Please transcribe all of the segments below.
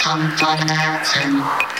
Come fly mountain.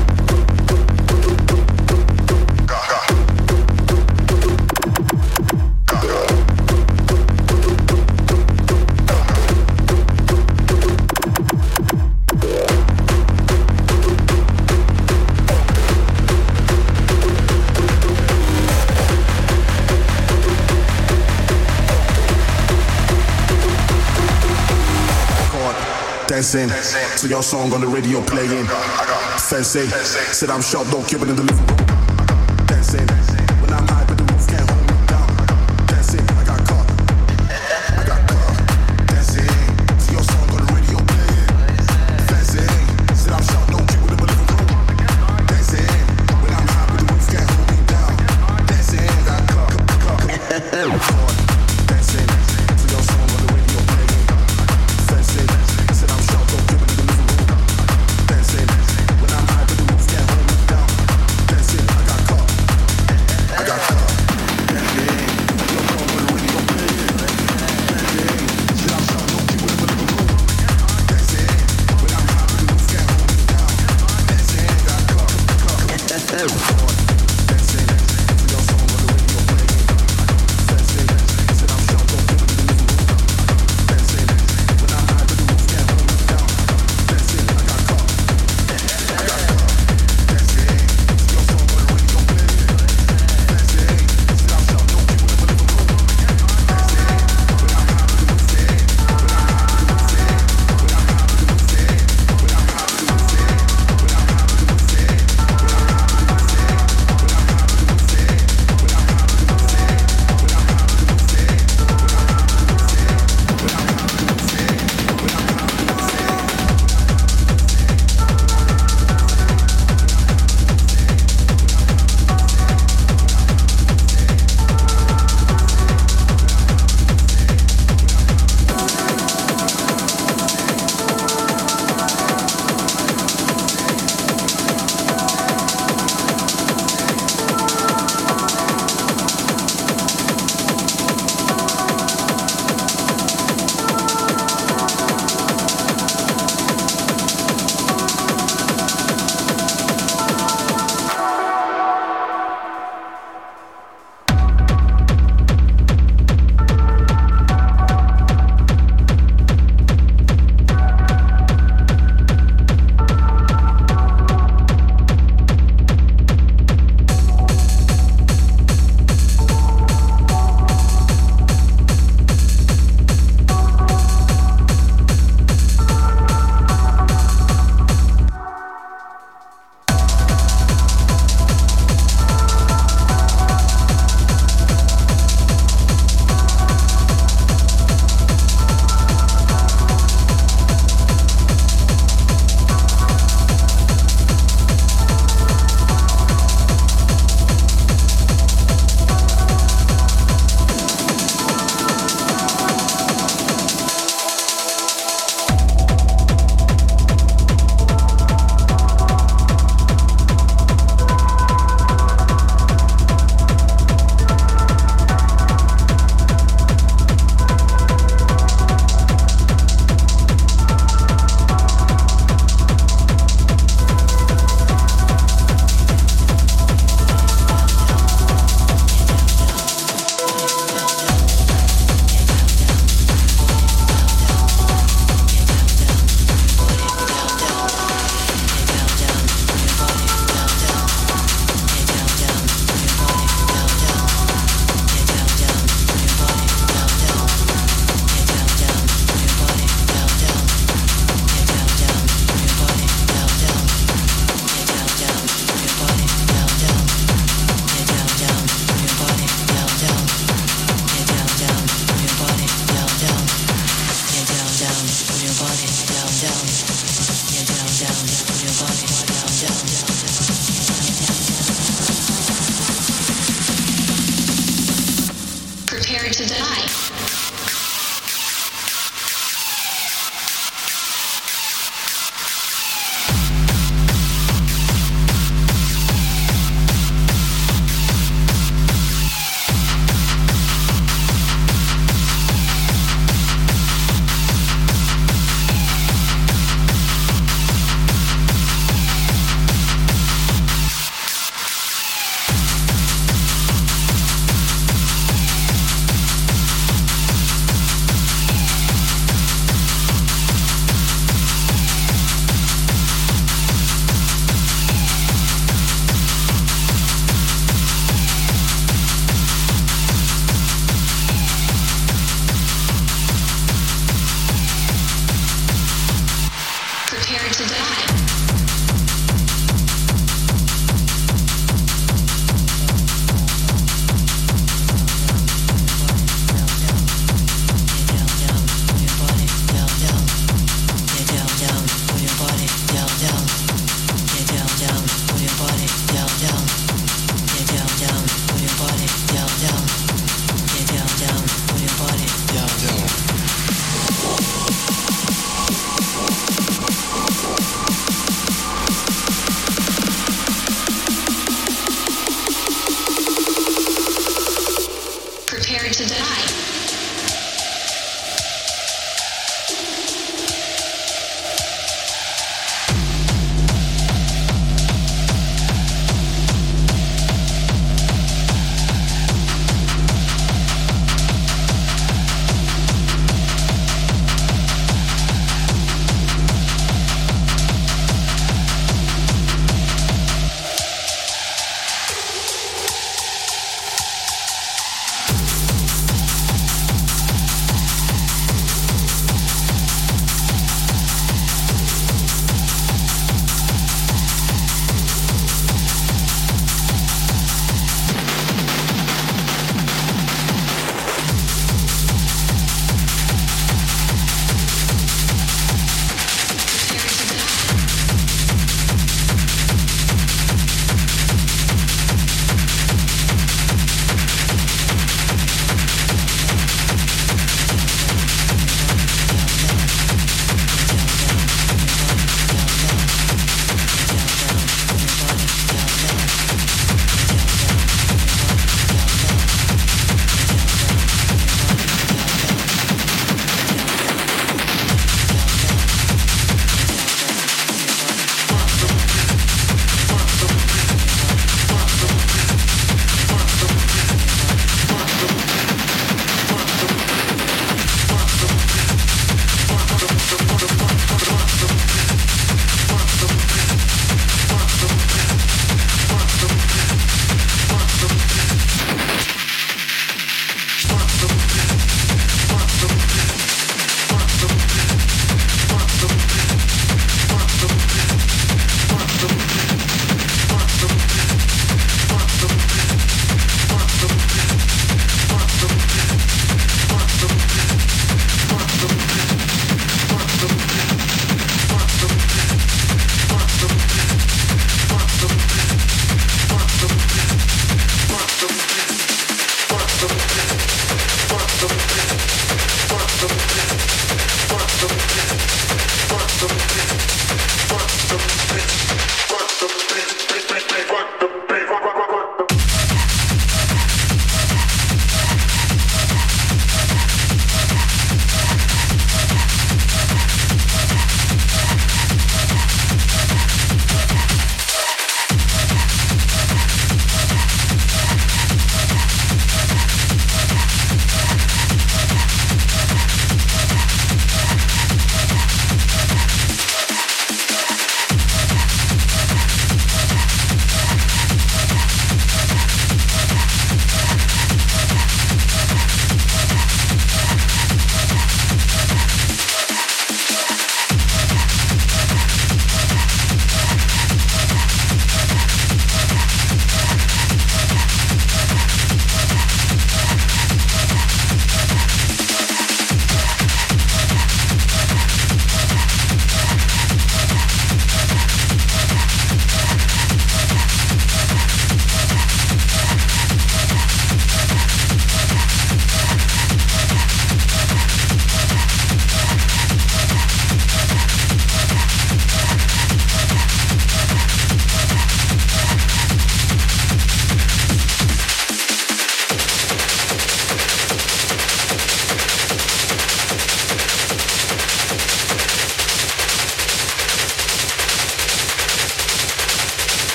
dancing to your song on the radio playing. Fancy, said I'm sharp, don't keep it in the living room. Dancing,